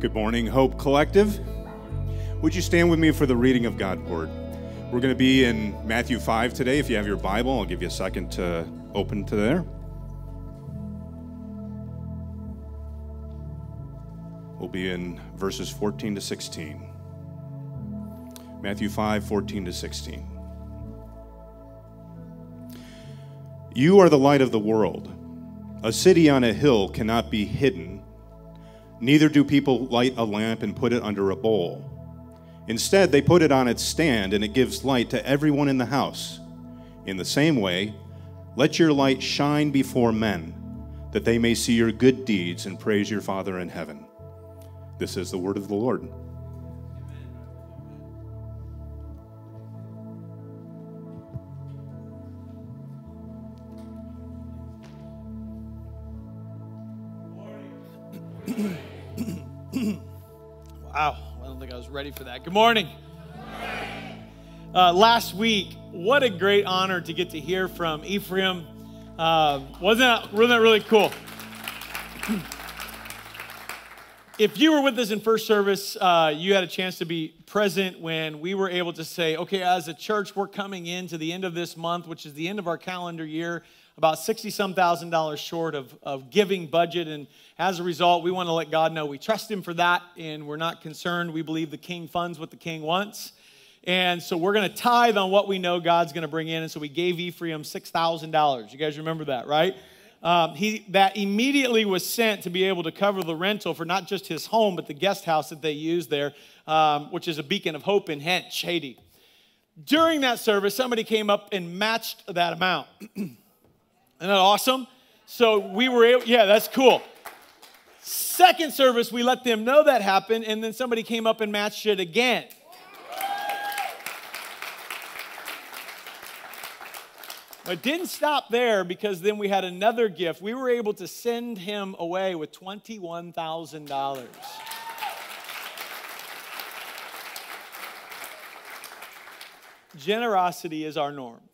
Good morning, Hope Collective. Would you stand with me for the reading of God's Word? We're going to be in Matthew 5 today. If you have your Bible, I'll give you a second to open to there. We'll be in verses 14 to 16. Matthew 5 14 to 16. You are the light of the world. A city on a hill cannot be hidden. Neither do people light a lamp and put it under a bowl. Instead, they put it on its stand, and it gives light to everyone in the house. In the same way, let your light shine before men, that they may see your good deeds and praise your Father in heaven. This is the word of the Lord. Ready for that. Good morning. Uh, last week, what a great honor to get to hear from Ephraim. Uh, wasn't, that, wasn't that really cool? if you were with us in first service, uh, you had a chance to be present when we were able to say, okay, as a church, we're coming into the end of this month, which is the end of our calendar year, about 60 some thousand dollars short of, of giving budget. And as a result, we want to let God know we trust Him for that and we're not concerned. We believe the King funds what the King wants. And so we're going to tithe on what we know God's going to bring in. And so we gave Ephraim $6,000. You guys remember that, right? Um, he, that immediately was sent to be able to cover the rental for not just his home, but the guest house that they use there, um, which is a beacon of hope in Hinche, Haiti. During that service, somebody came up and matched that amount. Isn't that awesome? So we were able, yeah, that's cool. Second service, we let them know that happened, and then somebody came up and matched it again. It didn't stop there because then we had another gift. We were able to send him away with $21,000. Generosity is our norm.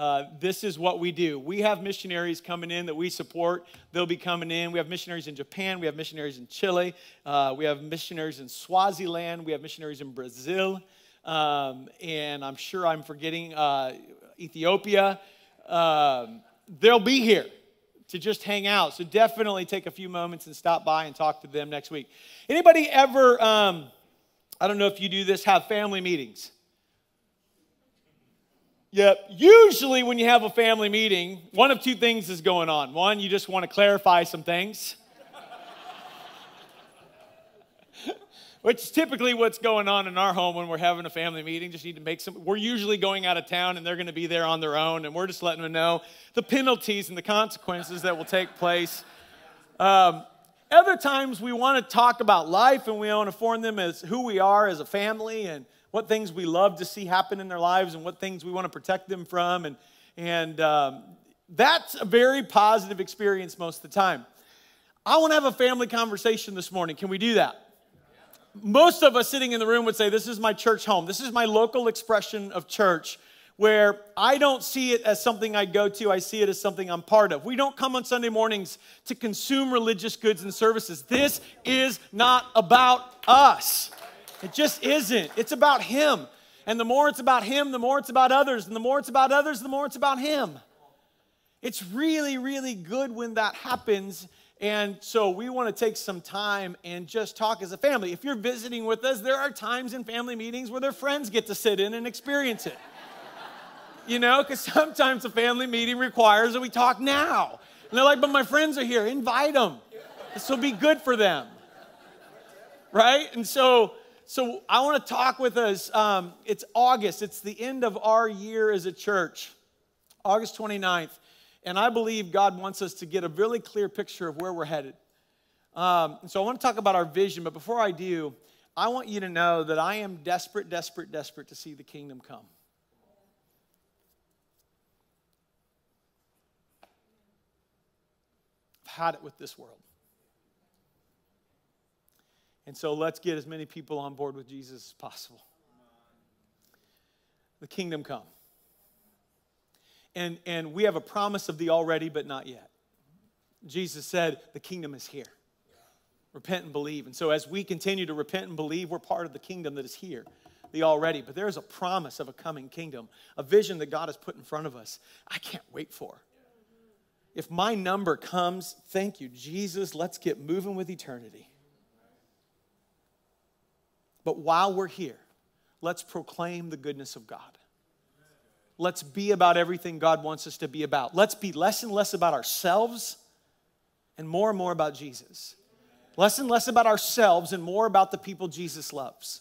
Uh, this is what we do. We have missionaries coming in that we support. They'll be coming in. We have missionaries in Japan. We have missionaries in Chile. Uh, we have missionaries in Swaziland. We have missionaries in Brazil. Um, and I'm sure I'm forgetting uh, Ethiopia. Um, they'll be here to just hang out. So definitely take a few moments and stop by and talk to them next week. Anybody ever, um, I don't know if you do this, have family meetings? Yep. Usually, when you have a family meeting, one of two things is going on. One, you just want to clarify some things, which is typically what's going on in our home when we're having a family meeting. Just need to make some. We're usually going out of town and they're going to be there on their own, and we're just letting them know the penalties and the consequences that will take place. Um, other times, we want to talk about life and we want to form them as who we are as a family and what things we love to see happen in their lives and what things we want to protect them from. And, and um, that's a very positive experience most of the time. I want to have a family conversation this morning. Can we do that? Most of us sitting in the room would say, This is my church home. This is my local expression of church where I don't see it as something I go to, I see it as something I'm part of. We don't come on Sunday mornings to consume religious goods and services. This is not about us. It just isn't. It's about Him. And the more it's about Him, the more it's about others. And the more it's about others, the more it's about Him. It's really, really good when that happens. And so we want to take some time and just talk as a family. If you're visiting with us, there are times in family meetings where their friends get to sit in and experience it. You know, because sometimes a family meeting requires that we talk now. And they're like, but my friends are here, invite them. This will be good for them. Right? And so so I want to talk with us. Um, it's August, it's the end of our year as a church, August 29th. And I believe God wants us to get a really clear picture of where we're headed. Um, so I want to talk about our vision, but before I do, I want you to know that I am desperate, desperate, desperate to see the kingdom come. I've had it with this world. And so let's get as many people on board with Jesus as possible. The kingdom come. And, and we have a promise of the already, but not yet. Jesus said, The kingdom is here. Repent and believe. And so, as we continue to repent and believe, we're part of the kingdom that is here, the already. But there is a promise of a coming kingdom, a vision that God has put in front of us. I can't wait for. If my number comes, thank you, Jesus, let's get moving with eternity. But while we're here, let's proclaim the goodness of God. Let's be about everything God wants us to be about. Let's be less and less about ourselves and more and more about Jesus. Less and less about ourselves and more about the people Jesus loves,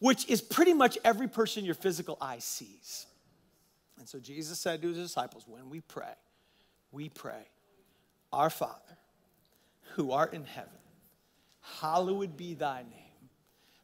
which is pretty much every person your physical eye sees. And so Jesus said to his disciples, When we pray, we pray, Our Father, who art in heaven, hallowed be thy name.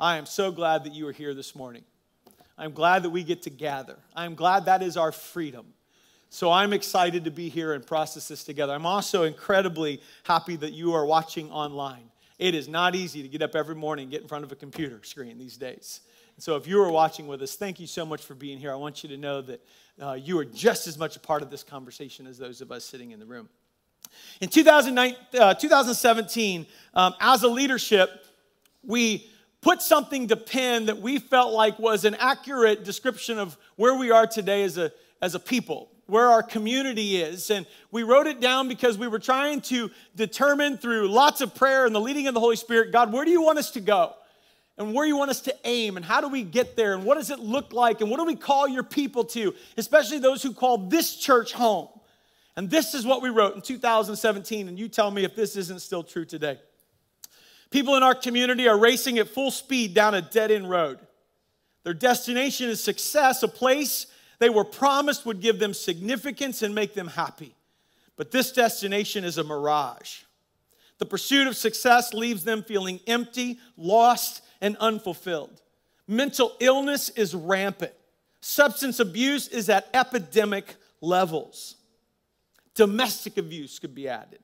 I am so glad that you are here this morning. I'm glad that we get to gather. I'm glad that is our freedom. So I'm excited to be here and process this together. I'm also incredibly happy that you are watching online. It is not easy to get up every morning and get in front of a computer screen these days. And so if you are watching with us, thank you so much for being here. I want you to know that uh, you are just as much a part of this conversation as those of us sitting in the room. In 2009, uh, 2017, um, as a leadership, we put something to pen that we felt like was an accurate description of where we are today as a, as a people, where our community is. And we wrote it down because we were trying to determine through lots of prayer and the leading of the Holy Spirit God, where do you want us to go? And where do you want us to aim, and how do we get there, and what does it look like, and what do we call your people to, especially those who call this church home. And this is what we wrote in 2017, and you tell me if this isn't still true today. People in our community are racing at full speed down a dead end road. Their destination is success, a place they were promised would give them significance and make them happy. But this destination is a mirage. The pursuit of success leaves them feeling empty, lost, and unfulfilled. Mental illness is rampant. Substance abuse is at epidemic levels. Domestic abuse could be added.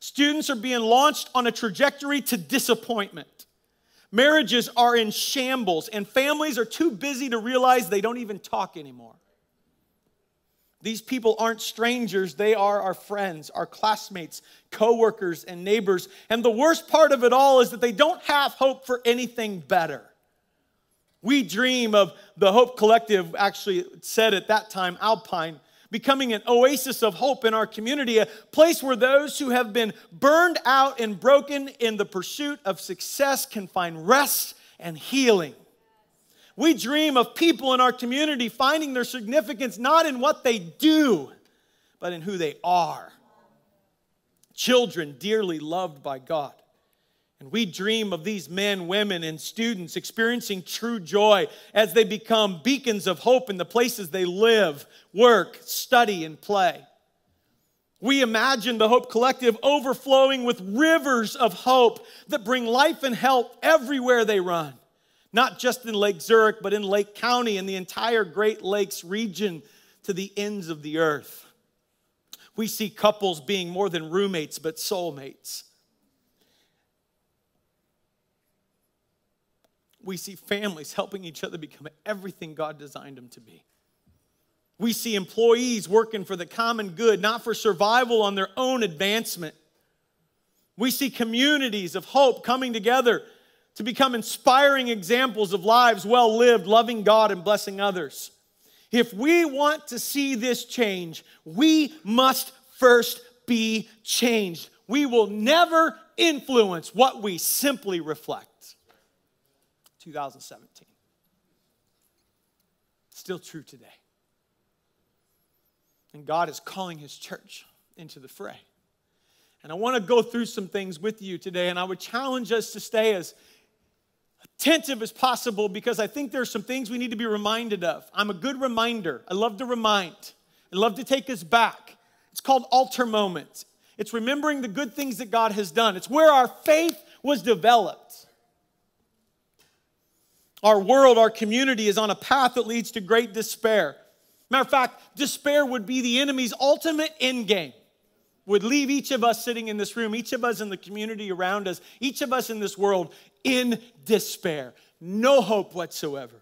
Students are being launched on a trajectory to disappointment. Marriages are in shambles, and families are too busy to realize they don't even talk anymore. These people aren't strangers, they are our friends, our classmates, coworkers, and neighbors. And the worst part of it all is that they don't have hope for anything better. We dream of the Hope Collective, actually said at that time, Alpine, becoming an oasis of hope in our community, a place where those who have been burned out and broken in the pursuit of success can find rest and healing. We dream of people in our community finding their significance not in what they do, but in who they are. Children dearly loved by God. And we dream of these men, women, and students experiencing true joy as they become beacons of hope in the places they live, work, study, and play. We imagine the Hope Collective overflowing with rivers of hope that bring life and health everywhere they run, not just in Lake Zurich, but in Lake County and the entire Great Lakes region to the ends of the earth. We see couples being more than roommates, but soulmates. We see families helping each other become everything God designed them to be. We see employees working for the common good, not for survival on their own advancement. We see communities of hope coming together to become inspiring examples of lives well lived, loving God and blessing others. If we want to see this change, we must first be changed. We will never influence what we simply reflect. 2017. Still true today. And God is calling His church into the fray. And I want to go through some things with you today, and I would challenge us to stay as attentive as possible because I think there are some things we need to be reminded of. I'm a good reminder. I love to remind, I love to take us back. It's called altar moments. It's remembering the good things that God has done. It's where our faith was developed. Our world, our community is on a path that leads to great despair. Matter of fact, despair would be the enemy's ultimate end game. Would leave each of us sitting in this room, each of us in the community around us, each of us in this world in despair. No hope whatsoever.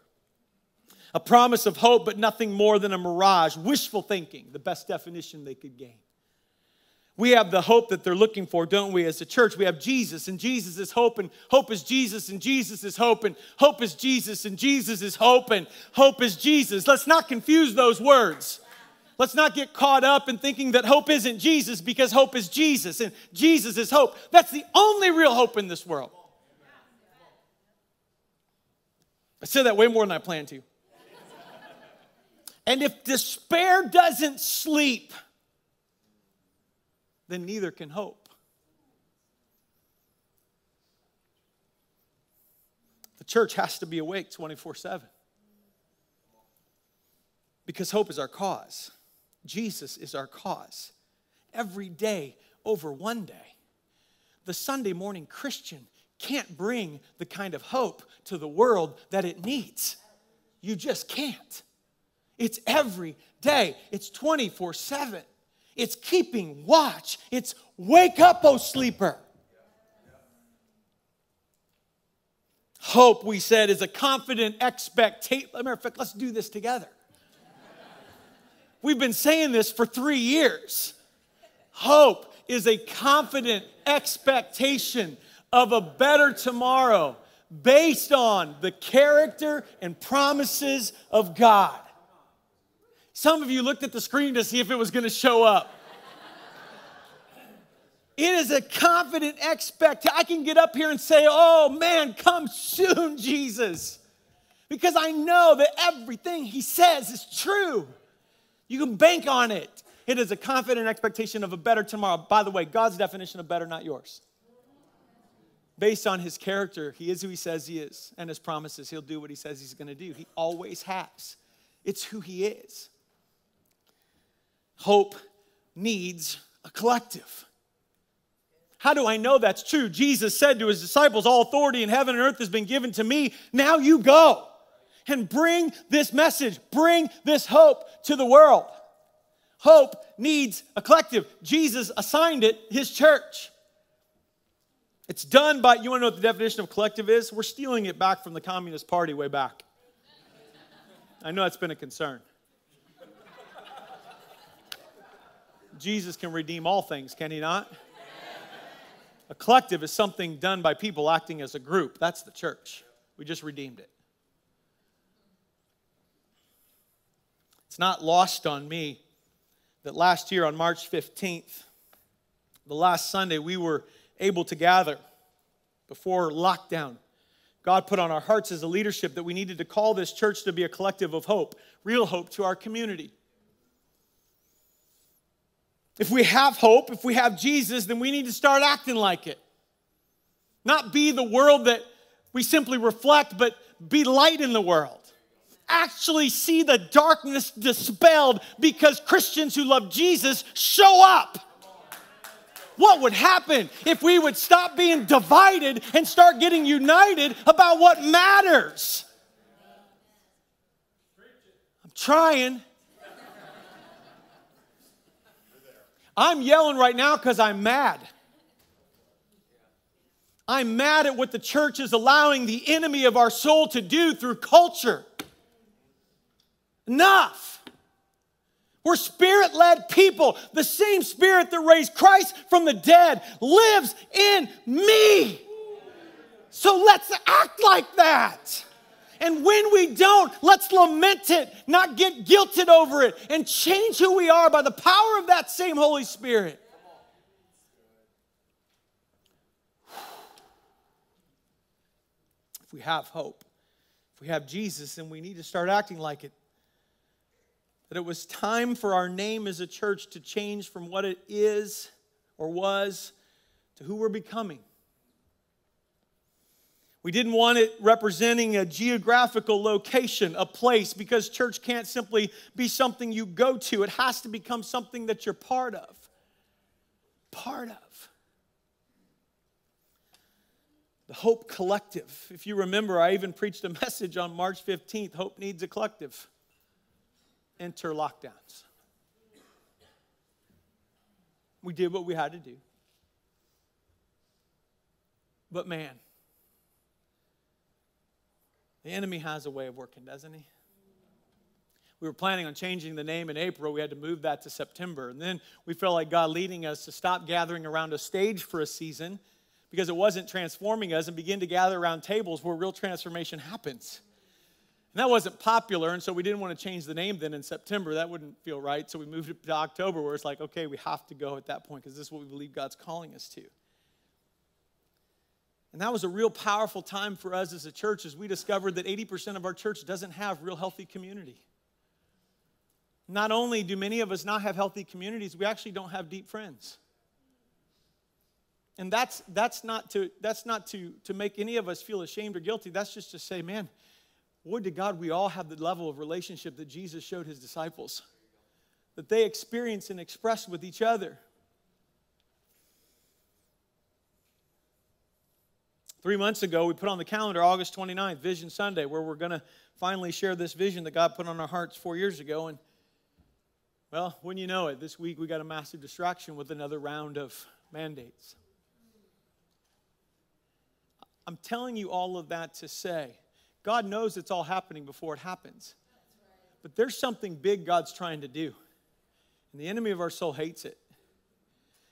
A promise of hope, but nothing more than a mirage, wishful thinking, the best definition they could gain. We have the hope that they're looking for, don't we, as a church? We have Jesus, and Jesus is hope, and hope is Jesus, and Jesus is hope, and hope is Jesus, and Jesus is hope, and hope is Jesus. Let's not confuse those words. Let's not get caught up in thinking that hope isn't Jesus because hope is Jesus, and Jesus is hope. That's the only real hope in this world. I said that way more than I planned to. And if despair doesn't sleep, then neither can hope. The church has to be awake 24 7 because hope is our cause. Jesus is our cause. Every day over one day. The Sunday morning Christian can't bring the kind of hope to the world that it needs. You just can't. It's every day, it's 24 7. It's keeping watch. It's wake up, O sleeper. Hope, we said, is a confident expectation. Matter of fact, let's do this together. We've been saying this for three years. Hope is a confident expectation of a better tomorrow based on the character and promises of God. Some of you looked at the screen to see if it was going to show up. It is a confident expectation. I can get up here and say, Oh man, come soon, Jesus. Because I know that everything he says is true. You can bank on it. It is a confident expectation of a better tomorrow. By the way, God's definition of better, not yours. Based on his character, he is who he says he is, and his promises, he'll do what he says he's to do. He always has. It's who he is. Hope needs a collective. How do I know that's true? Jesus said to his disciples, All authority in heaven and earth has been given to me. Now you go and bring this message, bring this hope to the world. Hope needs a collective. Jesus assigned it his church. It's done by, you want to know what the definition of collective is? We're stealing it back from the Communist Party way back. I know that's been a concern. Jesus can redeem all things, can he not? A collective is something done by people acting as a group. That's the church. We just redeemed it. It's not lost on me that last year on March 15th, the last Sunday, we were able to gather before lockdown. God put on our hearts as a leadership that we needed to call this church to be a collective of hope, real hope to our community. If we have hope, if we have Jesus, then we need to start acting like it. Not be the world that we simply reflect, but be light in the world. Actually, see the darkness dispelled because Christians who love Jesus show up. What would happen if we would stop being divided and start getting united about what matters? I'm trying. I'm yelling right now because I'm mad. I'm mad at what the church is allowing the enemy of our soul to do through culture. Enough. We're spirit led people. The same spirit that raised Christ from the dead lives in me. So let's act like that. And when we don't, let's lament it, not get guilted over it, and change who we are by the power of that same Holy Spirit. If we have hope, if we have Jesus, then we need to start acting like it. That it was time for our name as a church to change from what it is or was to who we're becoming. We didn't want it representing a geographical location, a place, because church can't simply be something you go to. It has to become something that you're part of. Part of. the Hope Collective. If you remember, I even preached a message on March 15th Hope needs a collective. Enter lockdowns. We did what we had to do. But man, the enemy has a way of working, doesn't he? We were planning on changing the name in April. We had to move that to September. And then we felt like God leading us to stop gathering around a stage for a season because it wasn't transforming us and begin to gather around tables where real transformation happens. And that wasn't popular, and so we didn't want to change the name then in September. That wouldn't feel right. So we moved it to October, where it's like, okay, we have to go at that point because this is what we believe God's calling us to. And that was a real powerful time for us as a church as we discovered that 80% of our church doesn't have real healthy community. Not only do many of us not have healthy communities, we actually don't have deep friends. And that's, that's not, to, that's not to, to make any of us feel ashamed or guilty. That's just to say, man, would to God we all have the level of relationship that Jesus showed his disciples, that they experienced and expressed with each other. Three months ago, we put on the calendar August 29th, Vision Sunday, where we're going to finally share this vision that God put on our hearts four years ago. And well, when you know it, this week we got a massive distraction with another round of mandates. I'm telling you all of that to say God knows it's all happening before it happens. But there's something big God's trying to do. And the enemy of our soul hates it.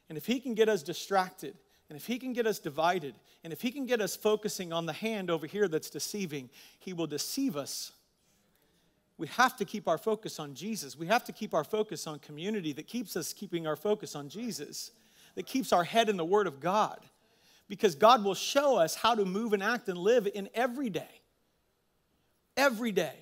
And if he can get us distracted, and if he can get us divided, and if he can get us focusing on the hand over here that's deceiving, he will deceive us. We have to keep our focus on Jesus. We have to keep our focus on community that keeps us keeping our focus on Jesus, that keeps our head in the Word of God because God will show us how to move and act and live in every day. Every day.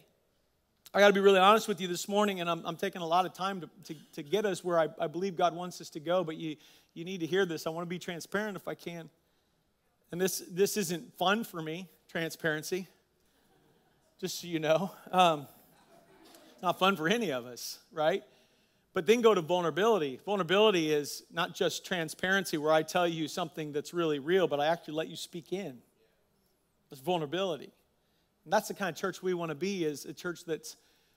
I got to be really honest with you this morning, and I'm, I'm taking a lot of time to, to, to get us where I, I believe God wants us to go, but you, you need to hear this. I want to be transparent if I can. And this, this isn't fun for me, transparency, just so you know. Um, not fun for any of us, right? But then go to vulnerability. Vulnerability is not just transparency where I tell you something that's really real, but I actually let you speak in. It's vulnerability. And that's the kind of church we want to be is a church that's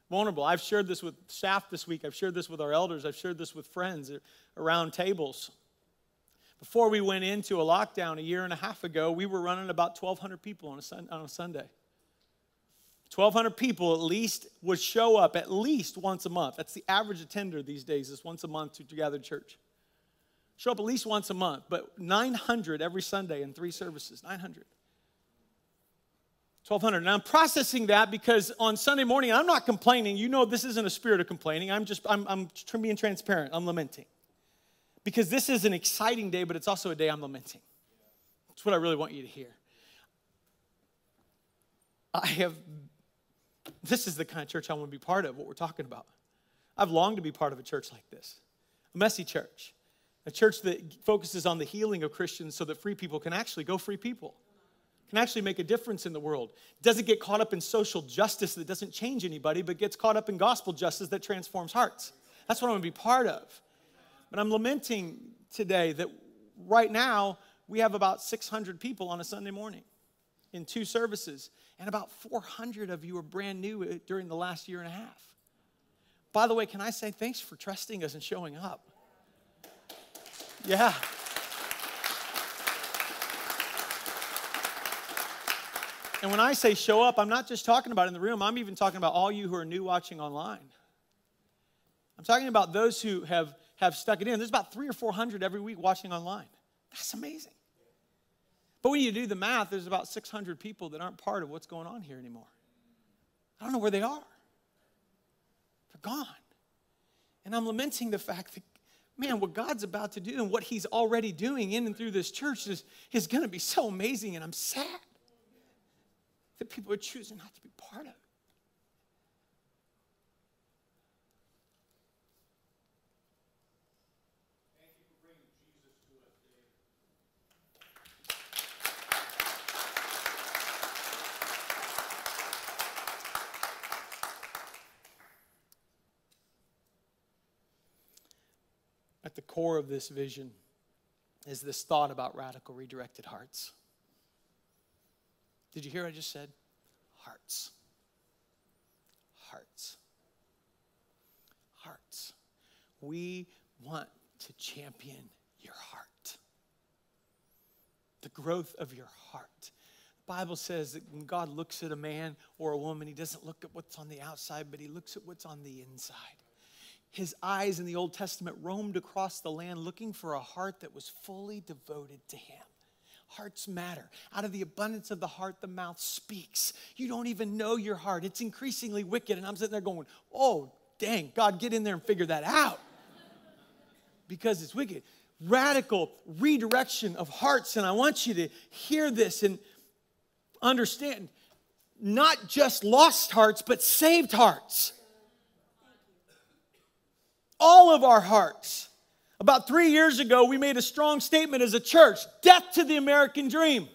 vulnerable. I've shared this with staff this week. I've shared this with our elders. I've shared this with friends around tables. Before we went into a lockdown a year and a half ago, we were running about 1,200 people on a, sun, on a Sunday. 1,200 people at least would show up at least once a month. That's the average attender these days, is once a month to gather church. Show up at least once a month, but 900 every Sunday in three services. 900. 1200 and i'm processing that because on sunday morning i'm not complaining you know this isn't a spirit of complaining i'm just i'm, I'm being transparent i'm lamenting because this is an exciting day but it's also a day i'm lamenting that's what i really want you to hear i have this is the kind of church I want to be part of, what we're talking about. I've longed to be part of a church like this a messy church, a church that focuses on the healing of Christians so that free people can actually go free people, can actually make a difference in the world. Doesn't get caught up in social justice that doesn't change anybody, but gets caught up in gospel justice that transforms hearts. That's what I want to be part of. But I'm lamenting today that right now we have about 600 people on a Sunday morning in two services and about 400 of you are brand new uh, during the last year and a half. By the way, can I say thanks for trusting us and showing up? Yeah. And when I say show up, I'm not just talking about in the room, I'm even talking about all you who are new watching online. I'm talking about those who have, have stuck it in. There's about three or 400 every week watching online. That's amazing. But when you do the math, there's about 600 people that aren't part of what's going on here anymore. I don't know where they are. They're gone. And I'm lamenting the fact that, man, what God's about to do and what He's already doing in and through this church is, is going to be so amazing. And I'm sad that people are choosing not to be part of it. Core of this vision is this thought about radical redirected hearts. Did you hear what I just said? Hearts. Hearts. Hearts. We want to champion your heart, the growth of your heart. The Bible says that when God looks at a man or a woman, he doesn't look at what's on the outside, but he looks at what's on the inside. His eyes in the Old Testament roamed across the land looking for a heart that was fully devoted to him. Hearts matter. Out of the abundance of the heart, the mouth speaks. You don't even know your heart. It's increasingly wicked. And I'm sitting there going, oh, dang, God, get in there and figure that out because it's wicked. Radical redirection of hearts. And I want you to hear this and understand not just lost hearts, but saved hearts. All of our hearts. About three years ago, we made a strong statement as a church death to the American dream.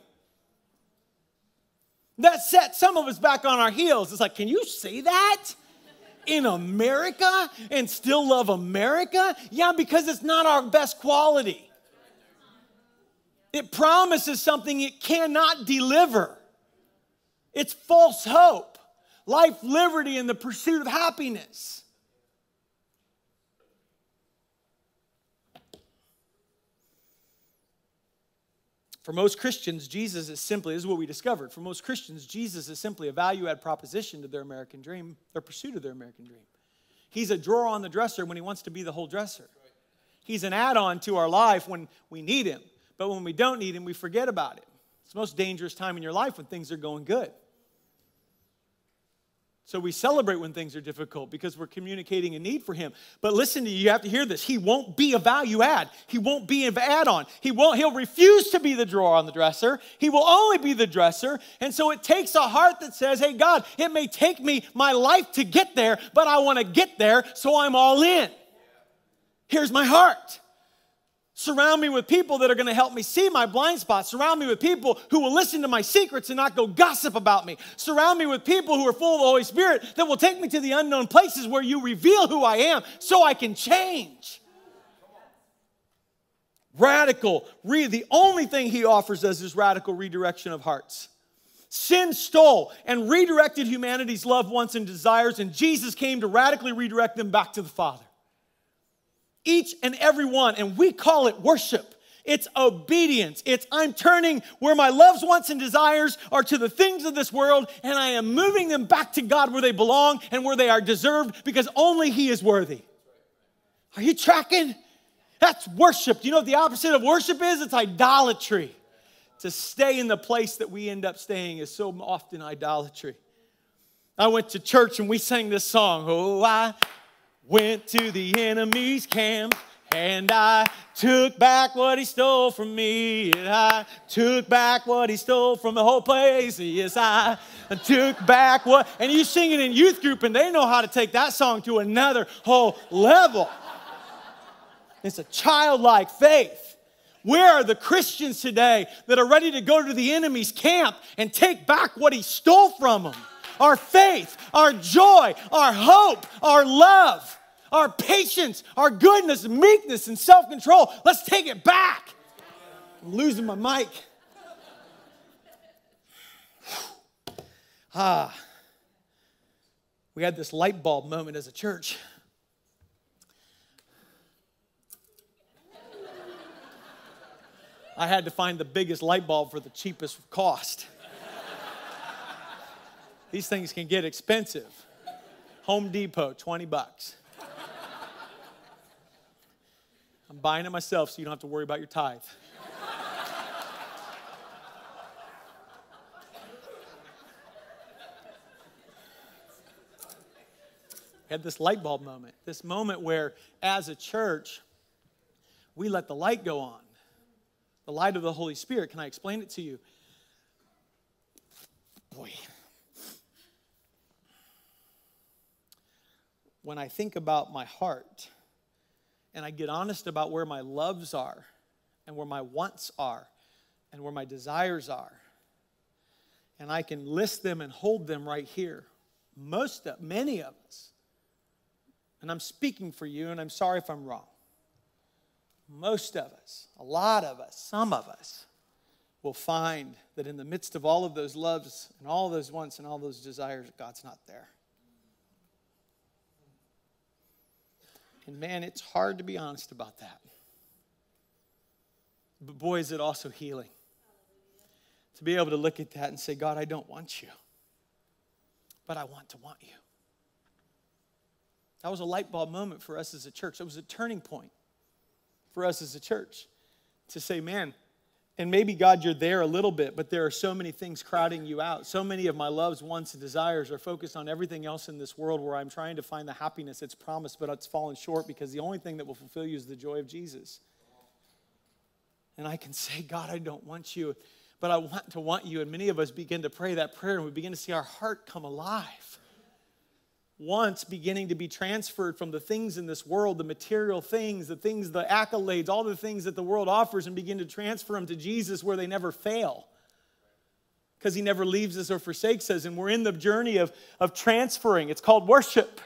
That set some of us back on our heels. It's like, can you say that? in America and still love America? Yeah, because it's not our best quality. It promises something it cannot deliver. It's false hope, life, liberty, and the pursuit of happiness. For most Christians, Jesus is simply, this is what we discovered. For most Christians, Jesus is simply a value add proposition to their American dream, their pursuit of their American dream. He's a drawer on the dresser when he wants to be the whole dresser. He's an add on to our life when we need him, but when we don't need him, we forget about it. It's the most dangerous time in your life when things are going good. So we celebrate when things are difficult because we're communicating a need for him. But listen to you, you have to hear this. He won't be a value add. He won't be an add-on. He won't he'll refuse to be the drawer on the dresser. He will only be the dresser. And so it takes a heart that says, "Hey God, it may take me my life to get there, but I want to get there, so I'm all in." Here's my heart. Surround me with people that are going to help me see my blind spots. Surround me with people who will listen to my secrets and not go gossip about me. Surround me with people who are full of the Holy Spirit that will take me to the unknown places where you reveal who I am so I can change. Radical, re- the only thing he offers us is radical redirection of hearts. Sin stole and redirected humanity's loved wants and desires, and Jesus came to radically redirect them back to the Father. Each and every one, and we call it worship. It's obedience. It's I'm turning where my loves, wants, and desires are to the things of this world, and I am moving them back to God where they belong and where they are deserved because only He is worthy. Are you tracking? That's worship. Do you know what the opposite of worship is? It's idolatry. To stay in the place that we end up staying is so often idolatry. I went to church and we sang this song, Oh, I Went to the enemy's camp and I took back what he stole from me. And I took back what he stole from the whole place. Yes, I took back what. And you sing it in youth group, and they know how to take that song to another whole level. It's a childlike faith. Where are the Christians today that are ready to go to the enemy's camp and take back what he stole from them? Our faith, our joy, our hope, our love our patience, our goodness, meekness, and self control. Let's take it back. I'm losing my mic. ah, we had this light bulb moment as a church. I had to find the biggest light bulb for the cheapest cost. These things can get expensive. Home Depot, 20 bucks. I'm buying it myself so you don't have to worry about your tithe. had this light bulb moment, this moment where, as a church, we let the light go on the light of the Holy Spirit. Can I explain it to you? Boy. When I think about my heart, and I get honest about where my loves are and where my wants are and where my desires are. And I can list them and hold them right here. Most of, many of us, and I'm speaking for you, and I'm sorry if I'm wrong. Most of us, a lot of us, some of us, will find that in the midst of all of those loves and all those wants and all those desires, God's not there. And man, it's hard to be honest about that. But boy, is it also healing to be able to look at that and say, God, I don't want you, but I want to want you. That was a light bulb moment for us as a church. That was a turning point for us as a church to say, man, and maybe God, you're there a little bit, but there are so many things crowding you out. So many of my loves, wants, and desires are focused on everything else in this world where I'm trying to find the happiness that's promised, but it's fallen short because the only thing that will fulfill you is the joy of Jesus. And I can say, God, I don't want you, but I want to want you. And many of us begin to pray that prayer and we begin to see our heart come alive once beginning to be transferred from the things in this world, the material things, the things, the accolades, all the things that the world offers, and begin to transfer them to Jesus where they never fail. Because he never leaves us or forsakes us. And we're in the journey of, of transferring. It's called worship.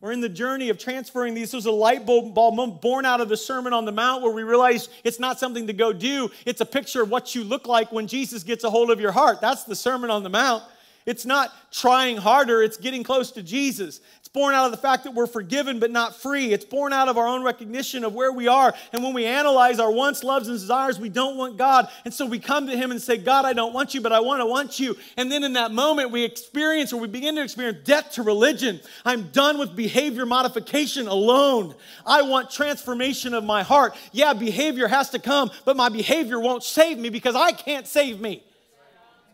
We're in the journey of transferring these. This was a light bulb moment born out of the Sermon on the Mount where we realize it's not something to go do. It's a picture of what you look like when Jesus gets a hold of your heart. That's the Sermon on the Mount. It's not trying harder, it's getting close to Jesus. It's born out of the fact that we're forgiven but not free. It's born out of our own recognition of where we are. And when we analyze our wants, loves, and desires, we don't want God. And so we come to Him and say, God, I don't want you, but I want to want you. And then in that moment, we experience or we begin to experience death to religion. I'm done with behavior modification alone. I want transformation of my heart. Yeah, behavior has to come, but my behavior won't save me because I can't save me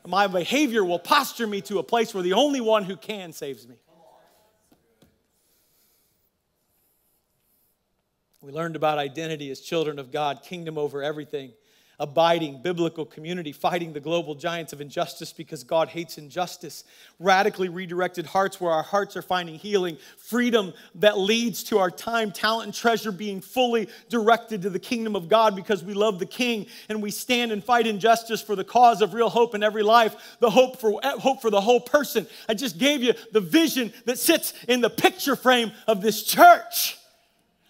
my behavior will posture me to a place where the only one who can saves me. We learned about identity as children of God, kingdom over everything abiding biblical community, fighting the global giants of injustice because God hates injustice, radically redirected hearts where our hearts are finding healing, freedom that leads to our time, talent, and treasure being fully directed to the kingdom of God because we love the King and we stand and fight injustice for the cause of real hope in every life, the hope for eh, hope for the whole person. I just gave you the vision that sits in the picture frame of this church.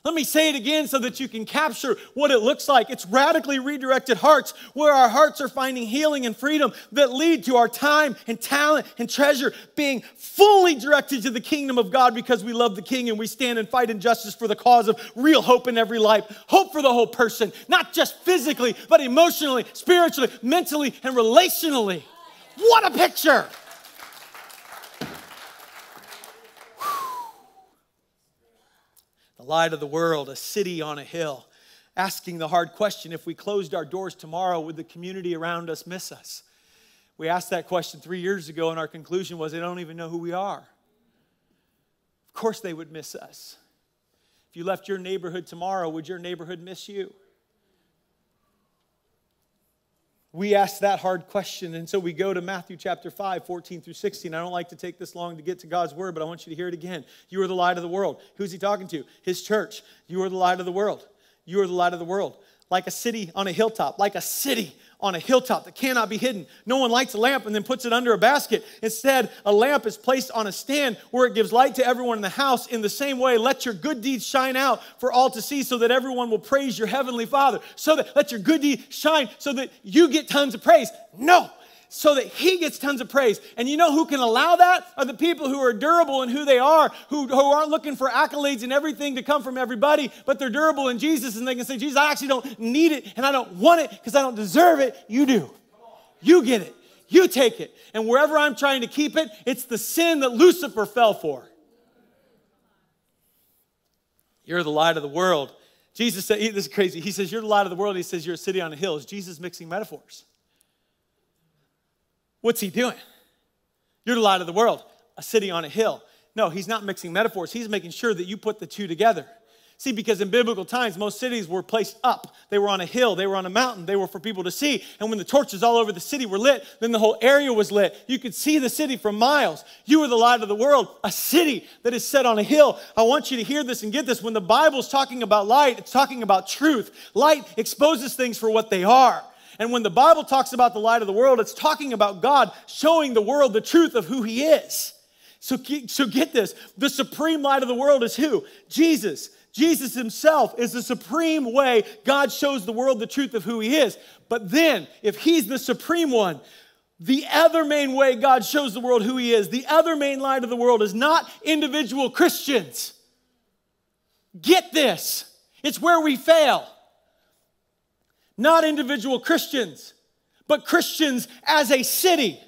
Let me say it again so that you can capture what it looks like. It's radically redirected hearts where our hearts are finding healing and freedom that lead to our time and talent and treasure being fully directed to the kingdom of God because we love the King and we stand and fight injustice for the cause of real hope in every life. Hope for the whole person, not just physically, but emotionally, spiritually, mentally, and relationally. What a picture! The light of the world, a city on a hill, asking the hard question if we closed our doors tomorrow, would the community around us miss us? We asked that question three years ago, and our conclusion was they don't even know who we are. Of course, they would miss us. If you left your neighborhood tomorrow, would your neighborhood miss you? We ask that hard question. And so we go to Matthew chapter 5, 14 through 16. I don't like to take this long to get to God's word, but I want you to hear it again. You are the light of the world. Who's he talking to? His church. You are the light of the world. You are the light of the world. Like a city on a hilltop, like a city on a hilltop that cannot be hidden. No one lights a lamp and then puts it under a basket. Instead, a lamp is placed on a stand where it gives light to everyone in the house. In the same way, let your good deeds shine out for all to see so that everyone will praise your heavenly Father. So that let your good deeds shine so that you get tons of praise. No, so that he gets tons of praise. And you know who can allow that? Are the people who are durable in who they are, who, who aren't looking for accolades and everything to come from everybody, but they're durable in Jesus and they can say, Jesus, I actually don't need it and I don't want it because I don't deserve it. You do. You get it. You take it. And wherever I'm trying to keep it, it's the sin that Lucifer fell for. You're the light of the world. Jesus said, this is crazy. He says, You're the light of the world. He says, You're a city on a hill. Is Jesus mixing metaphors? What's he doing? You're the light of the world, a city on a hill. No, he's not mixing metaphors. He's making sure that you put the two together. See, because in biblical times, most cities were placed up. They were on a hill, they were on a mountain, they were for people to see. And when the torches all over the city were lit, then the whole area was lit. You could see the city from miles. You are the light of the world, a city that is set on a hill. I want you to hear this and get this. When the Bible's talking about light, it's talking about truth. Light exposes things for what they are. And when the Bible talks about the light of the world, it's talking about God showing the world the truth of who He is. So, so get this the supreme light of the world is who? Jesus. Jesus himself is the supreme way God shows the world the truth of who he is. But then, if he's the supreme one, the other main way God shows the world who he is, the other main light of the world is not individual Christians. Get this. It's where we fail. Not individual Christians, but Christians as a city,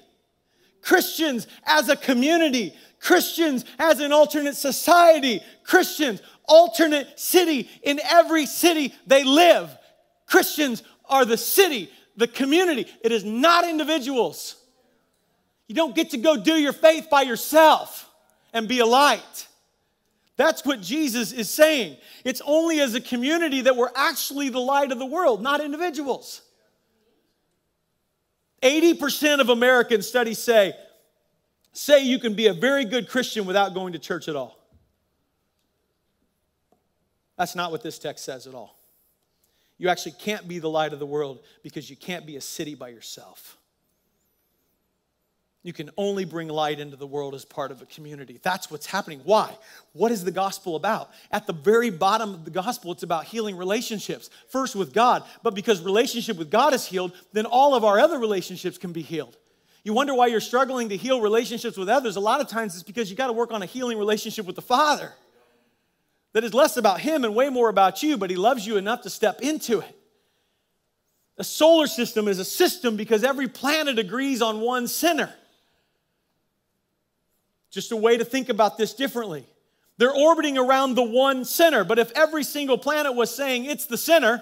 Christians as a community, Christians as an alternate society, Christians, alternate city in every city they live. Christians are the city, the community. It is not individuals. You don't get to go do your faith by yourself and be a light. That's what Jesus is saying. It's only as a community that we're actually the light of the world, not individuals. 80% of American studies say, say you can be a very good Christian without going to church at all. That's not what this text says at all. You actually can't be the light of the world because you can't be a city by yourself. You can only bring light into the world as part of a community. That's what's happening. Why? What is the gospel about? At the very bottom of the gospel, it's about healing relationships. First with God, but because relationship with God is healed, then all of our other relationships can be healed. You wonder why you're struggling to heal relationships with others. A lot of times it's because you got to work on a healing relationship with the Father that is less about Him and way more about you, but He loves you enough to step into it. A solar system is a system because every planet agrees on one center. Just a way to think about this differently. They're orbiting around the one center, but if every single planet was saying it's the center,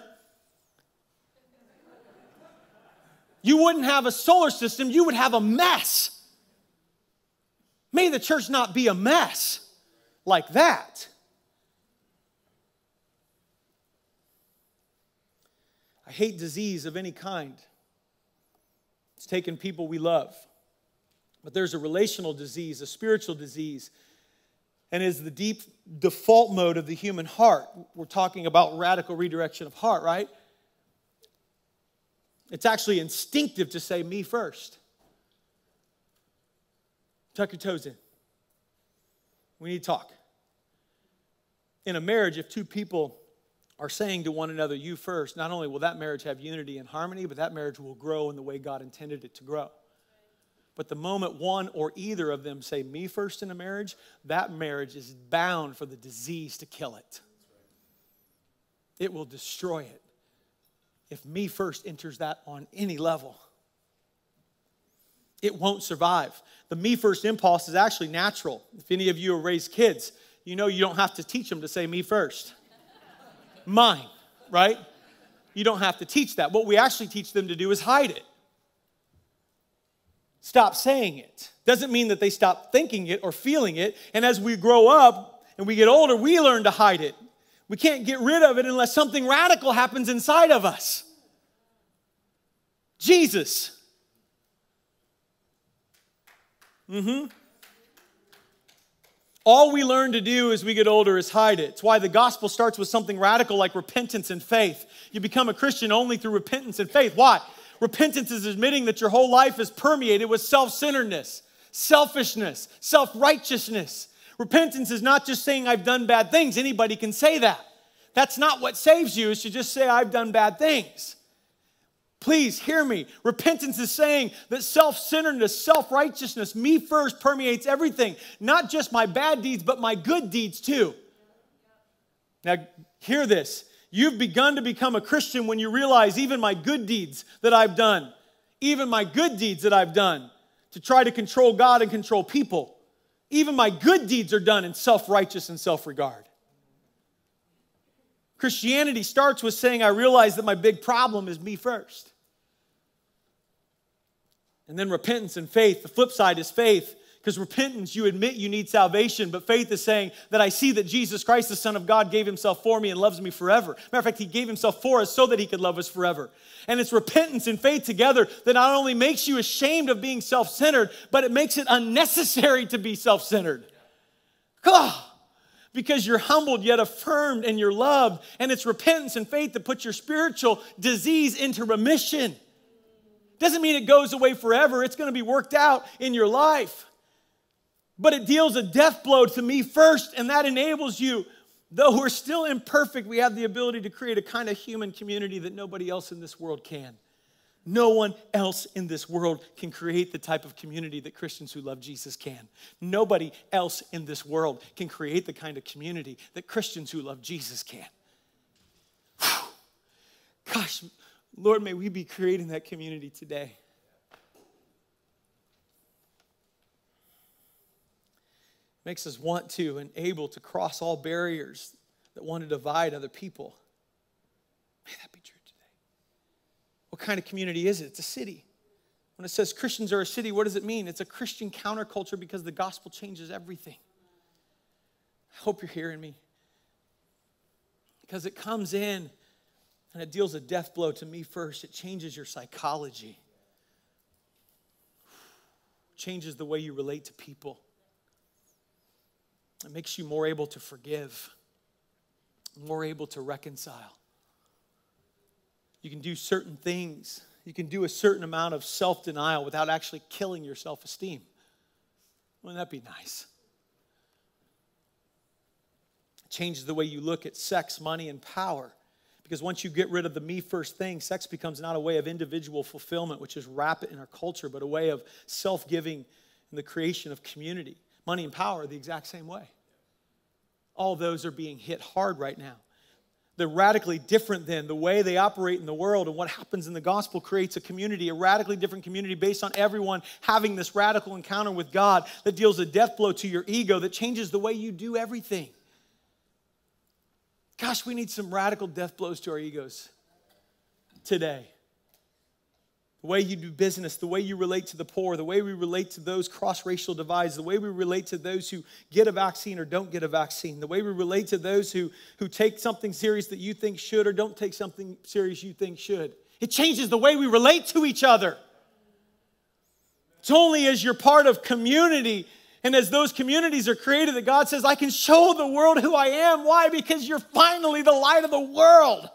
you wouldn't have a solar system, you would have a mess. May the church not be a mess like that. I hate disease of any kind. It's taken people we love. But there's a relational disease, a spiritual disease, and is the deep default mode of the human heart. We're talking about radical redirection of heart, right? It's actually instinctive to say, me first. Tuck your toes in. We need to talk. In a marriage, if two people are saying to one another, you first, not only will that marriage have unity and harmony, but that marriage will grow in the way God intended it to grow. But the moment one or either of them say me first in a marriage, that marriage is bound for the disease to kill it. It will destroy it if me first enters that on any level. It won't survive. The me first impulse is actually natural. If any of you have raised kids, you know you don't have to teach them to say me first. Mine, right? You don't have to teach that. What we actually teach them to do is hide it stop saying it. Doesn't mean that they stop thinking it or feeling it. And as we grow up and we get older, we learn to hide it. We can't get rid of it unless something radical happens inside of us. Jesus. Mm-hmm. All we learn to do as we get older is hide it. It's why the gospel starts with something radical like repentance and faith. You become a Christian only through repentance and faith. Why? Repentance is admitting that your whole life is permeated with self centeredness, selfishness, self righteousness. Repentance is not just saying, I've done bad things. Anybody can say that. That's not what saves you, is to just say, I've done bad things. Please hear me. Repentance is saying that self centeredness, self righteousness, me first permeates everything, not just my bad deeds, but my good deeds too. Now, hear this. You've begun to become a Christian when you realize even my good deeds that I've done, even my good deeds that I've done to try to control God and control people, even my good deeds are done in self righteous and self regard. Christianity starts with saying, I realize that my big problem is me first. And then repentance and faith. The flip side is faith. Because repentance, you admit you need salvation, but faith is saying that I see that Jesus Christ, the Son of God, gave himself for me and loves me forever. Matter of fact, he gave himself for us so that he could love us forever. And it's repentance and faith together that not only makes you ashamed of being self centered, but it makes it unnecessary to be self centered. Because you're humbled yet affirmed and you're loved. And it's repentance and faith that puts your spiritual disease into remission. Doesn't mean it goes away forever, it's going to be worked out in your life but it deals a death blow to me first, and that enables you Though we're still imperfect, we have the ability to create a kind of human community that nobody else in this world can. No one else in this world can create the type of community that Christians who love Jesus can. Nobody else in this world can create the kind of community that Christians who love Jesus can. Whew. Gosh, Lord, may we be creating that community today. Makes us want to and able to cross all barriers that want to divide other people. May that be true today. What kind of community is it? It's a city. When it says Christians are a city, what does it mean? It's a Christian counterculture because the gospel changes everything. I hope you're hearing me. Because it comes in and it deals a death blow to me first. It changes your psychology, changes the way you relate to people. It makes you more able to forgive, more able to reconcile. You can do certain things. You can do a certain amount of self denial without actually killing your self esteem. Wouldn't that be nice? It changes the way you look at sex, money, and power. Because once you get rid of the me first thing, sex becomes not a way of individual fulfillment, which is rampant in our culture, but a way of self giving and the creation of community. Money and power the exact same way. All those are being hit hard right now. They're radically different than the way they operate in the world, and what happens in the gospel creates a community, a radically different community based on everyone having this radical encounter with God that deals a death blow to your ego, that changes the way you do everything. Gosh, we need some radical death blows to our egos today. The way you do business, the way you relate to the poor, the way we relate to those cross racial divides, the way we relate to those who get a vaccine or don't get a vaccine, the way we relate to those who, who take something serious that you think should or don't take something serious you think should. It changes the way we relate to each other. It's only as you're part of community and as those communities are created, that God says, I can show the world who I am. Why? Because you're finally the light of the world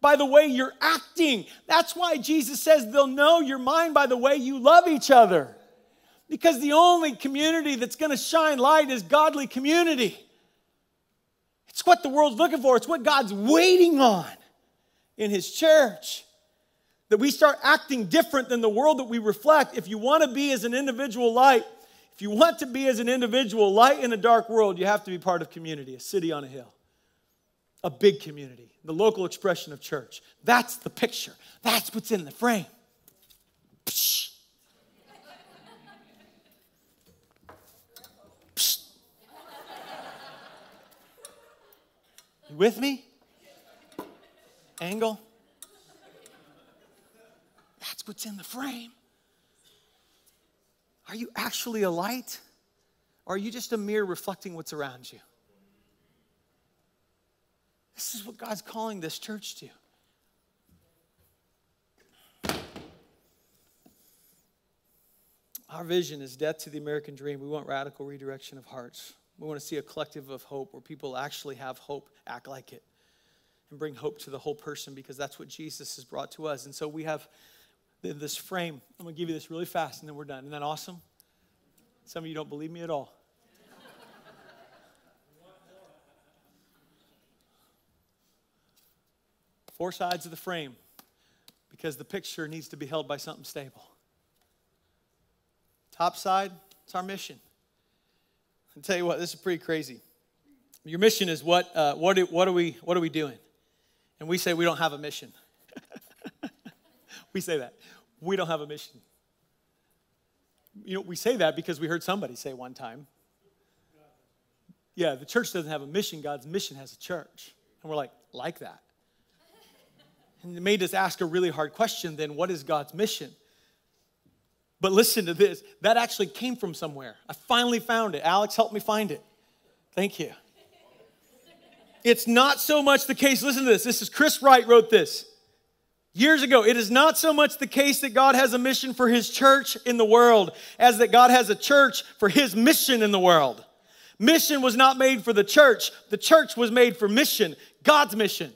by the way you're acting. That's why Jesus says they'll know your mind by the way you love each other. Because the only community that's going to shine light is godly community. It's what the world's looking for, it's what God's waiting on in His church. That we start acting different than the world that we reflect. If you want to be as an individual light, if you want to be as an individual light in a dark world, you have to be part of community, a city on a hill, a big community the local expression of church. That's the picture. That's what's in the frame. Psh. Psh. You with me? Angle. That's what's in the frame. Are you actually a light? Or are you just a mirror reflecting what's around you? This is what God's calling this church to. Our vision is death to the American dream. We want radical redirection of hearts. We want to see a collective of hope where people actually have hope, act like it, and bring hope to the whole person because that's what Jesus has brought to us. And so we have this frame. I'm going to give you this really fast and then we're done. Isn't that awesome? Some of you don't believe me at all. Four sides of the frame because the picture needs to be held by something stable. Top side, it's our mission. I'll tell you what, this is pretty crazy. Your mission is what, uh, what, do, what, are we, what are we doing? And we say we don't have a mission. we say that. We don't have a mission. You know, we say that because we heard somebody say one time. Yeah, the church doesn't have a mission, God's mission has a church. And we're like, like that. And it made us ask a really hard question then what is God's mission? But listen to this that actually came from somewhere. I finally found it. Alex helped me find it. Thank you. It's not so much the case, listen to this. This is Chris Wright wrote this years ago. It is not so much the case that God has a mission for his church in the world as that God has a church for his mission in the world. Mission was not made for the church, the church was made for mission, God's mission.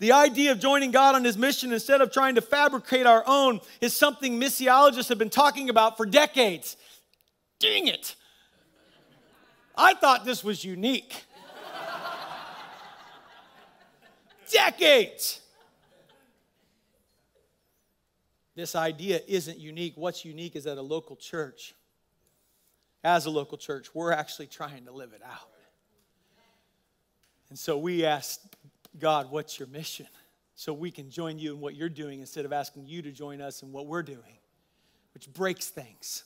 The idea of joining God on his mission instead of trying to fabricate our own is something missiologists have been talking about for decades. Dang it. I thought this was unique. decades. This idea isn't unique. What's unique is that a local church, as a local church, we're actually trying to live it out. And so we asked God, what's your mission? So we can join you in what you're doing instead of asking you to join us in what we're doing, which breaks things.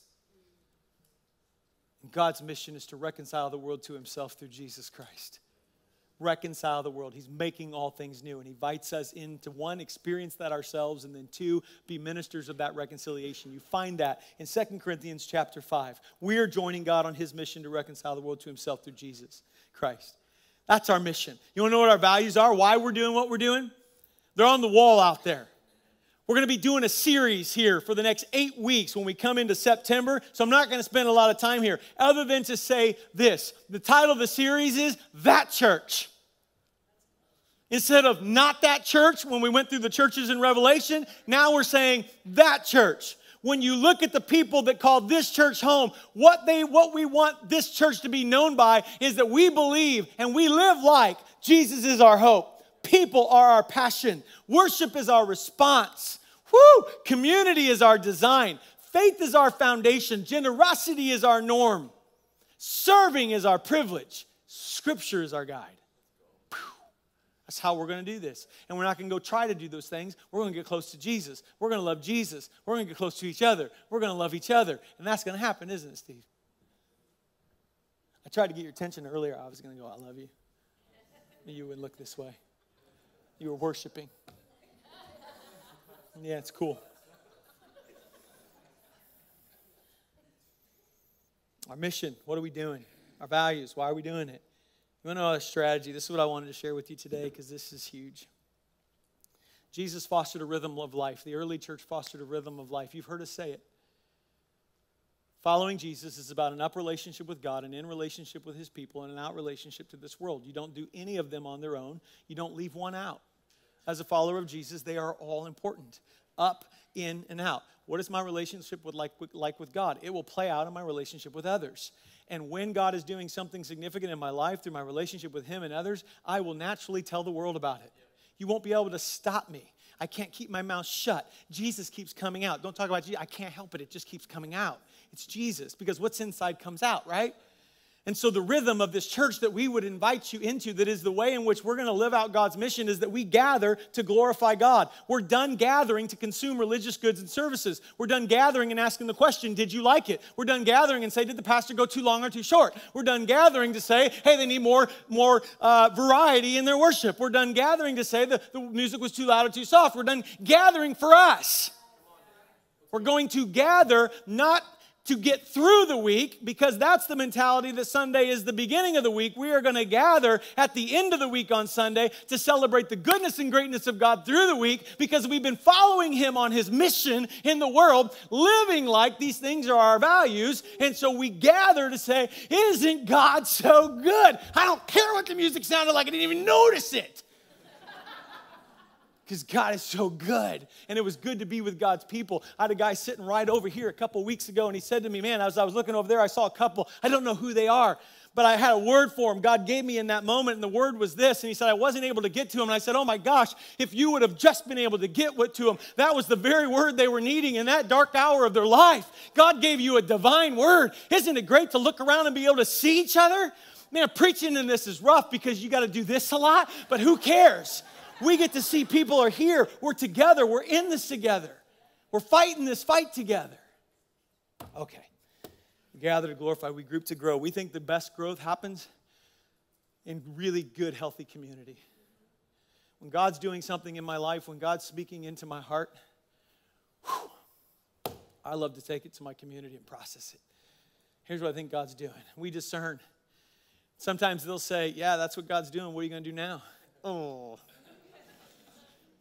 And God's mission is to reconcile the world to himself through Jesus Christ. Reconcile the world. He's making all things new. And he invites us into one, experience that ourselves, and then two, be ministers of that reconciliation. You find that in Second Corinthians chapter 5. We are joining God on his mission to reconcile the world to himself through Jesus Christ. That's our mission. You want to know what our values are? Why we're doing what we're doing? They're on the wall out there. We're going to be doing a series here for the next eight weeks when we come into September. So I'm not going to spend a lot of time here other than to say this. The title of the series is That Church. Instead of not that church when we went through the churches in Revelation, now we're saying that church. When you look at the people that call this church home, what they what we want this church to be known by is that we believe and we live like Jesus is our hope. People are our passion. Worship is our response. Woo! Community is our design. Faith is our foundation. Generosity is our norm. Serving is our privilege. Scripture is our guide. That's how we're going to do this. And we're not going to go try to do those things. We're going to get close to Jesus. We're going to love Jesus. We're going to get close to each other. We're going to love each other. And that's going to happen, isn't it, Steve? I tried to get your attention earlier. I was going to go, I love you. You would look this way. You were worshiping. Yeah, it's cool. Our mission, what are we doing? Our values, why are we doing it? You want to know our strategy? This is what I wanted to share with you today because this is huge. Jesus fostered a rhythm of life. The early church fostered a rhythm of life. You've heard us say it. Following Jesus is about an up relationship with God, an in relationship with his people, and an out relationship to this world. You don't do any of them on their own, you don't leave one out. As a follower of Jesus, they are all important up, in, and out. What is my relationship with like, like with God? It will play out in my relationship with others. And when God is doing something significant in my life through my relationship with Him and others, I will naturally tell the world about it. You won't be able to stop me. I can't keep my mouth shut. Jesus keeps coming out. Don't talk about Jesus. I can't help it. It just keeps coming out. It's Jesus because what's inside comes out, right? And so, the rhythm of this church that we would invite you into, that is the way in which we're going to live out God's mission, is that we gather to glorify God. We're done gathering to consume religious goods and services. We're done gathering and asking the question, Did you like it? We're done gathering and say, Did the pastor go too long or too short? We're done gathering to say, Hey, they need more, more uh, variety in their worship. We're done gathering to say the, the music was too loud or too soft. We're done gathering for us. We're going to gather not to get through the week because that's the mentality that Sunday is the beginning of the week. We are going to gather at the end of the week on Sunday to celebrate the goodness and greatness of God through the week because we've been following Him on His mission in the world, living like these things are our values. And so we gather to say, Isn't God so good? I don't care what the music sounded like, I didn't even notice it because God is so good. And it was good to be with God's people. I had a guy sitting right over here a couple weeks ago, and he said to me, Man, as I was looking over there, I saw a couple. I don't know who they are, but I had a word for him. God gave me in that moment, and the word was this. And he said, I wasn't able to get to him. And I said, Oh my gosh, if you would have just been able to get to him, that was the very word they were needing in that dark hour of their life. God gave you a divine word. Isn't it great to look around and be able to see each other? Man, preaching in this is rough because you got to do this a lot, but who cares? We get to see people are here. We're together. We're in this together. We're fighting this fight together. Okay. We gather to glorify. We group to grow. We think the best growth happens in really good, healthy community. When God's doing something in my life, when God's speaking into my heart, whew, I love to take it to my community and process it. Here's what I think God's doing we discern. Sometimes they'll say, Yeah, that's what God's doing. What are you going to do now? Oh,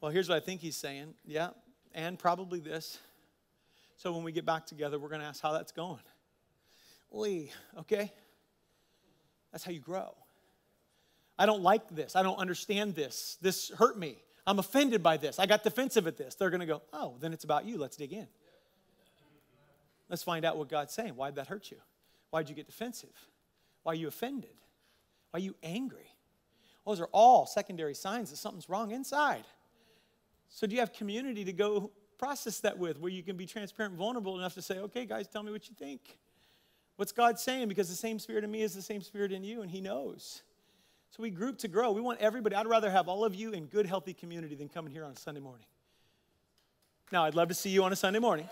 well, here's what I think he's saying. Yeah, and probably this. So when we get back together, we're going to ask how that's going. Lee, okay? That's how you grow. I don't like this. I don't understand this. This hurt me. I'm offended by this. I got defensive at this. They're going to go, oh, then it's about you. Let's dig in. Let's find out what God's saying. Why'd that hurt you? Why'd you get defensive? Why are you offended? Why are you angry? Those are all secondary signs that something's wrong inside. So, do you have community to go process that with where you can be transparent and vulnerable enough to say, okay, guys, tell me what you think? What's God saying? Because the same spirit in me is the same spirit in you, and He knows. So, we group to grow. We want everybody, I'd rather have all of you in good, healthy community than coming here on a Sunday morning. Now, I'd love to see you on a Sunday morning.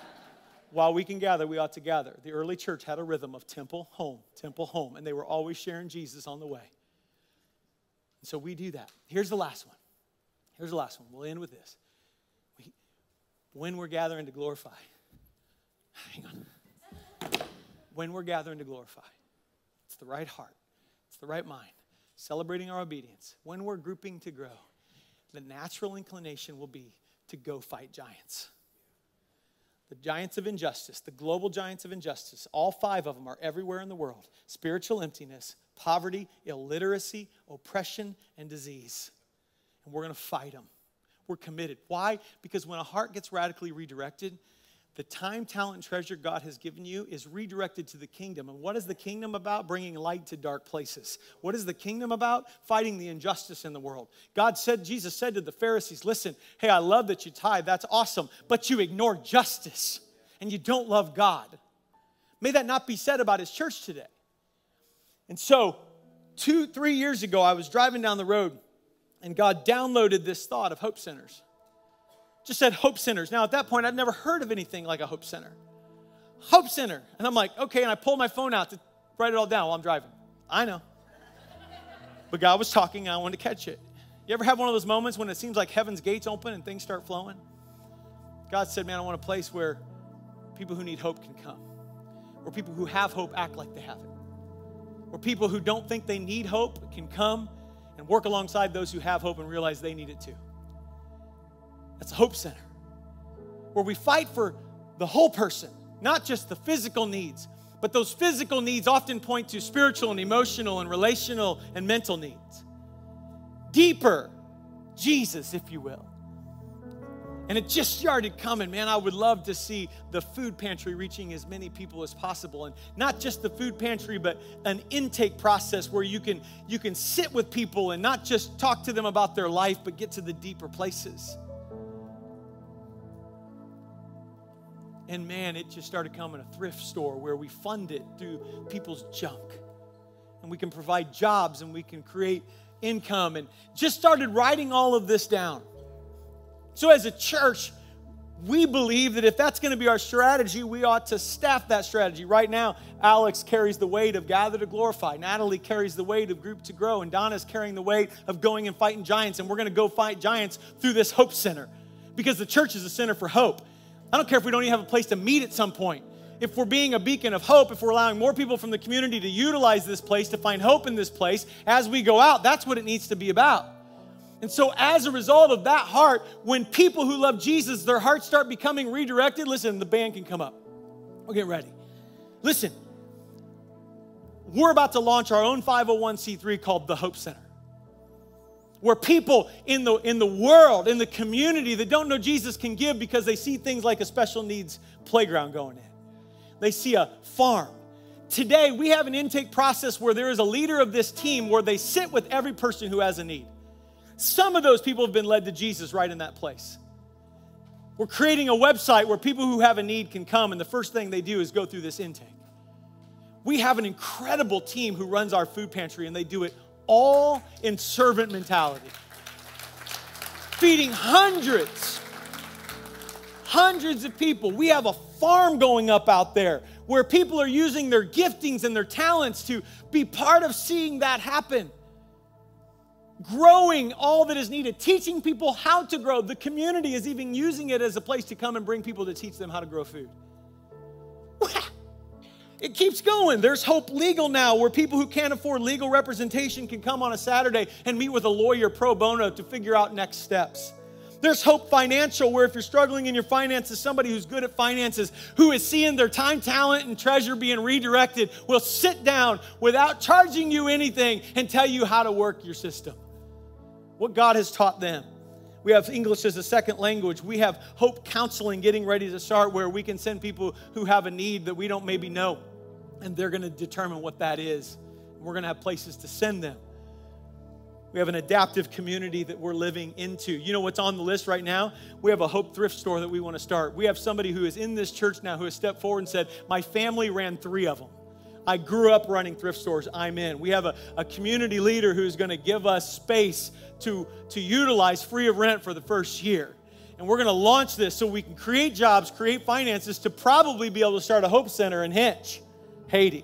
While we can gather, we ought to gather. The early church had a rhythm of temple, home, temple, home, and they were always sharing Jesus on the way. So we do that. Here's the last one. Here's the last one. We'll end with this. We, when we're gathering to glorify, hang on. When we're gathering to glorify, it's the right heart, it's the right mind, celebrating our obedience. When we're grouping to grow, the natural inclination will be to go fight giants. The giants of injustice, the global giants of injustice, all five of them are everywhere in the world spiritual emptiness, poverty, illiteracy, oppression, and disease. And we're going to fight them. We're committed. Why? Because when a heart gets radically redirected, the time, talent, and treasure God has given you is redirected to the kingdom. And what is the kingdom about? Bringing light to dark places. What is the kingdom about? Fighting the injustice in the world. God said, Jesus said to the Pharisees, Listen, hey, I love that you tithe. That's awesome. But you ignore justice and you don't love God. May that not be said about his church today. And so, two, three years ago, I was driving down the road and God downloaded this thought of hope centers. Just said hope centers. Now, at that point, I'd never heard of anything like a hope center. Hope center. And I'm like, okay, and I pulled my phone out to write it all down while I'm driving. I know. But God was talking and I wanted to catch it. You ever have one of those moments when it seems like heaven's gates open and things start flowing? God said, Man, I want a place where people who need hope can come, where people who have hope act like they have it where people who don't think they need hope can come and work alongside those who have hope and realize they need it too. That's a hope center where we fight for the whole person, not just the physical needs, but those physical needs often point to spiritual and emotional and relational and mental needs. Deeper, Jesus, if you will. And it just started coming, man. I would love to see the food pantry reaching as many people as possible. And not just the food pantry, but an intake process where you can you can sit with people and not just talk to them about their life, but get to the deeper places. And man, it just started coming a thrift store where we fund it through people's junk. And we can provide jobs and we can create income and just started writing all of this down. So, as a church, we believe that if that's going to be our strategy, we ought to staff that strategy. Right now, Alex carries the weight of gather to glorify. Natalie carries the weight of group to grow. And Donna's carrying the weight of going and fighting giants. And we're going to go fight giants through this hope center because the church is a center for hope. I don't care if we don't even have a place to meet at some point. If we're being a beacon of hope, if we're allowing more people from the community to utilize this place, to find hope in this place as we go out, that's what it needs to be about. And so, as a result of that heart, when people who love Jesus, their hearts start becoming redirected, listen, the band can come up. We'll get ready. Listen, we're about to launch our own 501c3 called the Hope Center. Where people in the, in the world, in the community that don't know Jesus can give because they see things like a special needs playground going in. They see a farm. Today, we have an intake process where there is a leader of this team where they sit with every person who has a need. Some of those people have been led to Jesus right in that place. We're creating a website where people who have a need can come, and the first thing they do is go through this intake. We have an incredible team who runs our food pantry, and they do it all in servant mentality, feeding hundreds, hundreds of people. We have a farm going up out there where people are using their giftings and their talents to be part of seeing that happen growing all that is needed, teaching people how to grow. The community is even using it as a place to come and bring people to teach them how to grow food. It keeps going. There's Hope Legal now, where people who can't afford legal representation can come on a Saturday and meet with a lawyer pro bono to figure out next steps. There's Hope Financial, where if you're struggling in your finances, somebody who's good at finances, who is seeing their time, talent, and treasure being redirected, will sit down without charging you anything and tell you how to work your system what God has taught them. We have English as a second language. We have hope counseling getting ready to start where we can send people who have a need that we don't maybe know, and they're going to determine what that is. We're going to have places to send them. We have an adaptive community that we're living into. You know what's on the list right now? We have a Hope thrift store that we want to start. We have somebody who is in this church now who has stepped forward and said, My family ran three of them. I grew up running thrift stores. I'm in. We have a, a community leader who's going to give us space to, to utilize free of rent for the first year. And we're going to launch this so we can create jobs, create finances to probably be able to start a Hope Center in Hinche, Haiti.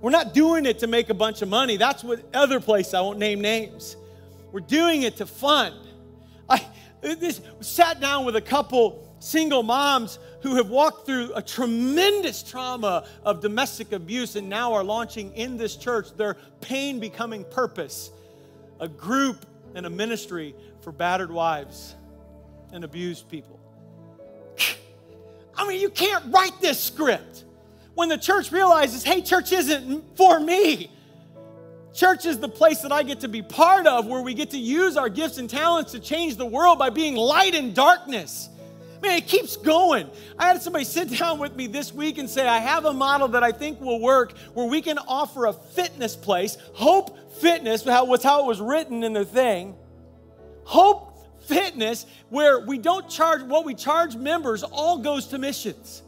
We're not doing it to make a bunch of money. That's what other place I won't name names. We're doing it to fund. I this, sat down with a couple single moms who have walked through a tremendous trauma of domestic abuse and now are launching in this church their pain becoming purpose, a group and a ministry for battered wives and abused people. I mean, you can't write this script. When the church realizes, hey, church isn't for me. Church is the place that I get to be part of where we get to use our gifts and talents to change the world by being light in darkness. Man, it keeps going. I had somebody sit down with me this week and say, I have a model that I think will work where we can offer a fitness place, Hope Fitness, was how it was written in the thing. Hope Fitness, where we don't charge what we charge members, all goes to missions.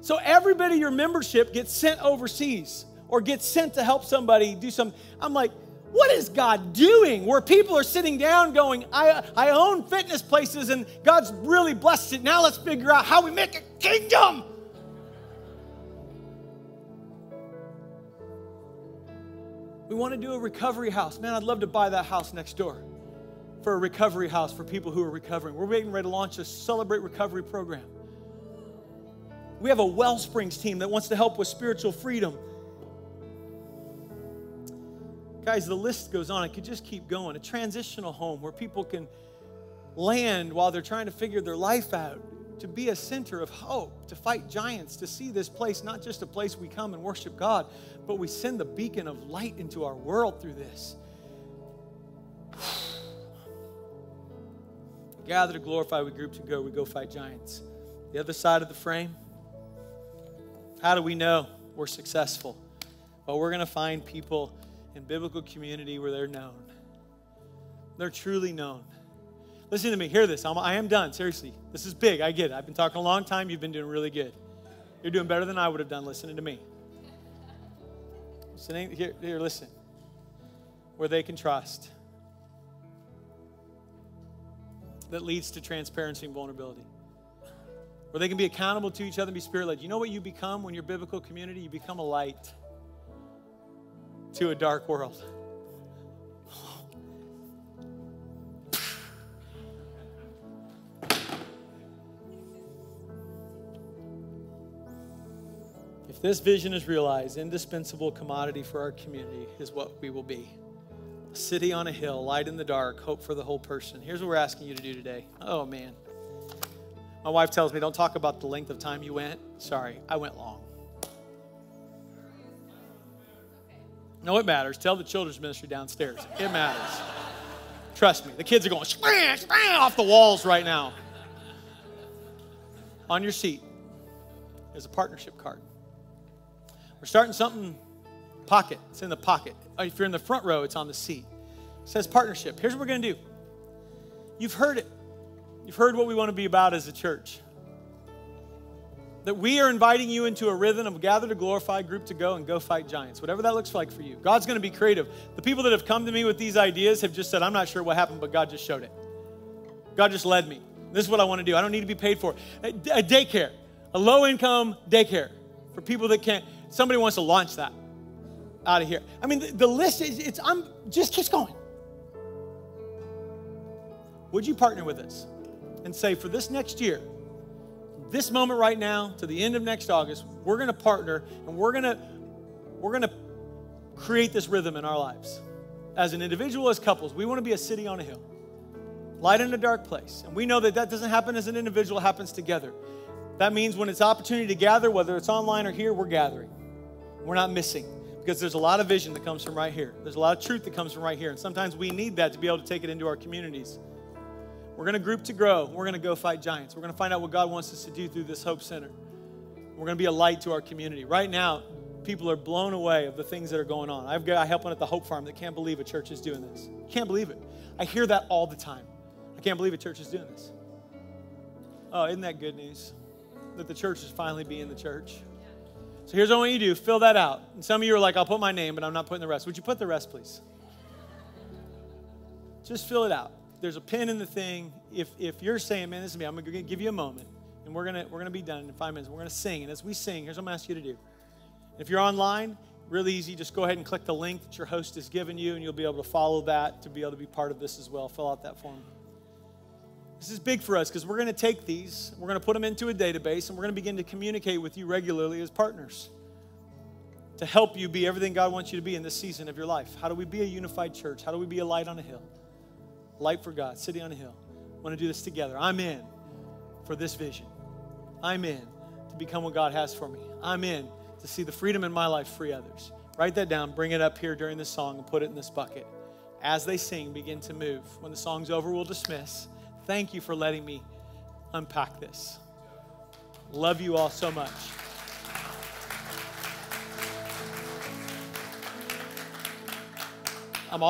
So everybody, your membership gets sent overseas or gets sent to help somebody do some. I'm like, what is God doing? Where people are sitting down going, I, I own fitness places and God's really blessed it. Now let's figure out how we make a kingdom. We want to do a recovery house. Man, I'd love to buy that house next door for a recovery house for people who are recovering. We're getting ready to launch a Celebrate Recovery program. We have a Wellsprings team that wants to help with spiritual freedom. Guys, the list goes on. It could just keep going. A transitional home where people can land while they're trying to figure their life out, to be a center of hope, to fight giants, to see this place not just a place we come and worship God, but we send the beacon of light into our world through this. Gather to glorify, we group to go, we go fight giants. The other side of the frame, how do we know we're successful? Well, we're going to find people in biblical community where they're known. They're truly known. Listen to me, hear this. I'm, I am done, seriously. This is big, I get it. I've been talking a long time. You've been doing really good. You're doing better than I would have done listening to me. Listening, here, here, listen. Where they can trust. That leads to transparency and vulnerability. Where they can be accountable to each other and be spirit led. You know what you become when you're biblical community? You become a light to a dark world. If this vision is realized, indispensable commodity for our community is what we will be. A city on a hill, light in the dark, hope for the whole person. Here's what we're asking you to do today. Oh man. My wife tells me, don't talk about the length of time you went. Sorry, I went long. No, it matters. Tell the children's ministry downstairs. It matters. Trust me. The kids are going spring, spring off the walls right now. On your seat is a partnership card. We're starting something pocket. It's in the pocket. Uh, if you're in the front row, it's on the seat. It says partnership. Here's what we're going to do. You've heard it. You've heard what we want to be about as a church that we are inviting you into a rhythm of gather to glorify, group to go, and go fight giants, whatever that looks like for you. God's going to be creative. The people that have come to me with these ideas have just said, I'm not sure what happened, but God just showed it. God just led me. This is what I want to do. I don't need to be paid for A, daycare, a low income daycare for people that can't. Somebody wants to launch that out of here. I mean, the, the list is, it's, I'm just keeps going. Would you partner with us and say, for this next year, this moment right now to the end of next August, we're going to partner and we're going to we're going to create this rhythm in our lives. As an individual, as couples, we want to be a city on a hill. Light in a dark place. And we know that that doesn't happen as an individual, it happens together. That means when it's opportunity to gather, whether it's online or here, we're gathering. We're not missing because there's a lot of vision that comes from right here. There's a lot of truth that comes from right here. And sometimes we need that to be able to take it into our communities. We're going to group to grow. We're going to go fight giants. We're going to find out what God wants us to do through this Hope Center. We're going to be a light to our community. Right now, people are blown away of the things that are going on. I've got I help one at the Hope Farm that can't believe a church is doing this. Can't believe it. I hear that all the time. I can't believe a church is doing this. Oh, isn't that good news? That the church is finally being the church. So here's what I want you to do fill that out. And some of you are like, I'll put my name, but I'm not putting the rest. Would you put the rest, please? Just fill it out. There's a pin in the thing. If, if you're saying, man, this is me, I'm going to give you a moment, and we're going we're gonna be done in five minutes. We're going to sing. And as we sing, here's what I'm going to ask you to do. If you're online, really easy. Just go ahead and click the link that your host has given you, and you'll be able to follow that to be able to be part of this as well. Fill out that form. This is big for us because we're going to take these, we're going to put them into a database, and we're going to begin to communicate with you regularly as partners to help you be everything God wants you to be in this season of your life. How do we be a unified church? How do we be a light on a hill? Light for God, city on a hill. Want to do this together. I'm in for this vision. I'm in to become what God has for me. I'm in to see the freedom in my life free others. Write that down, bring it up here during the song, and put it in this bucket. As they sing, begin to move. When the song's over, we'll dismiss. Thank you for letting me unpack this. Love you all so much.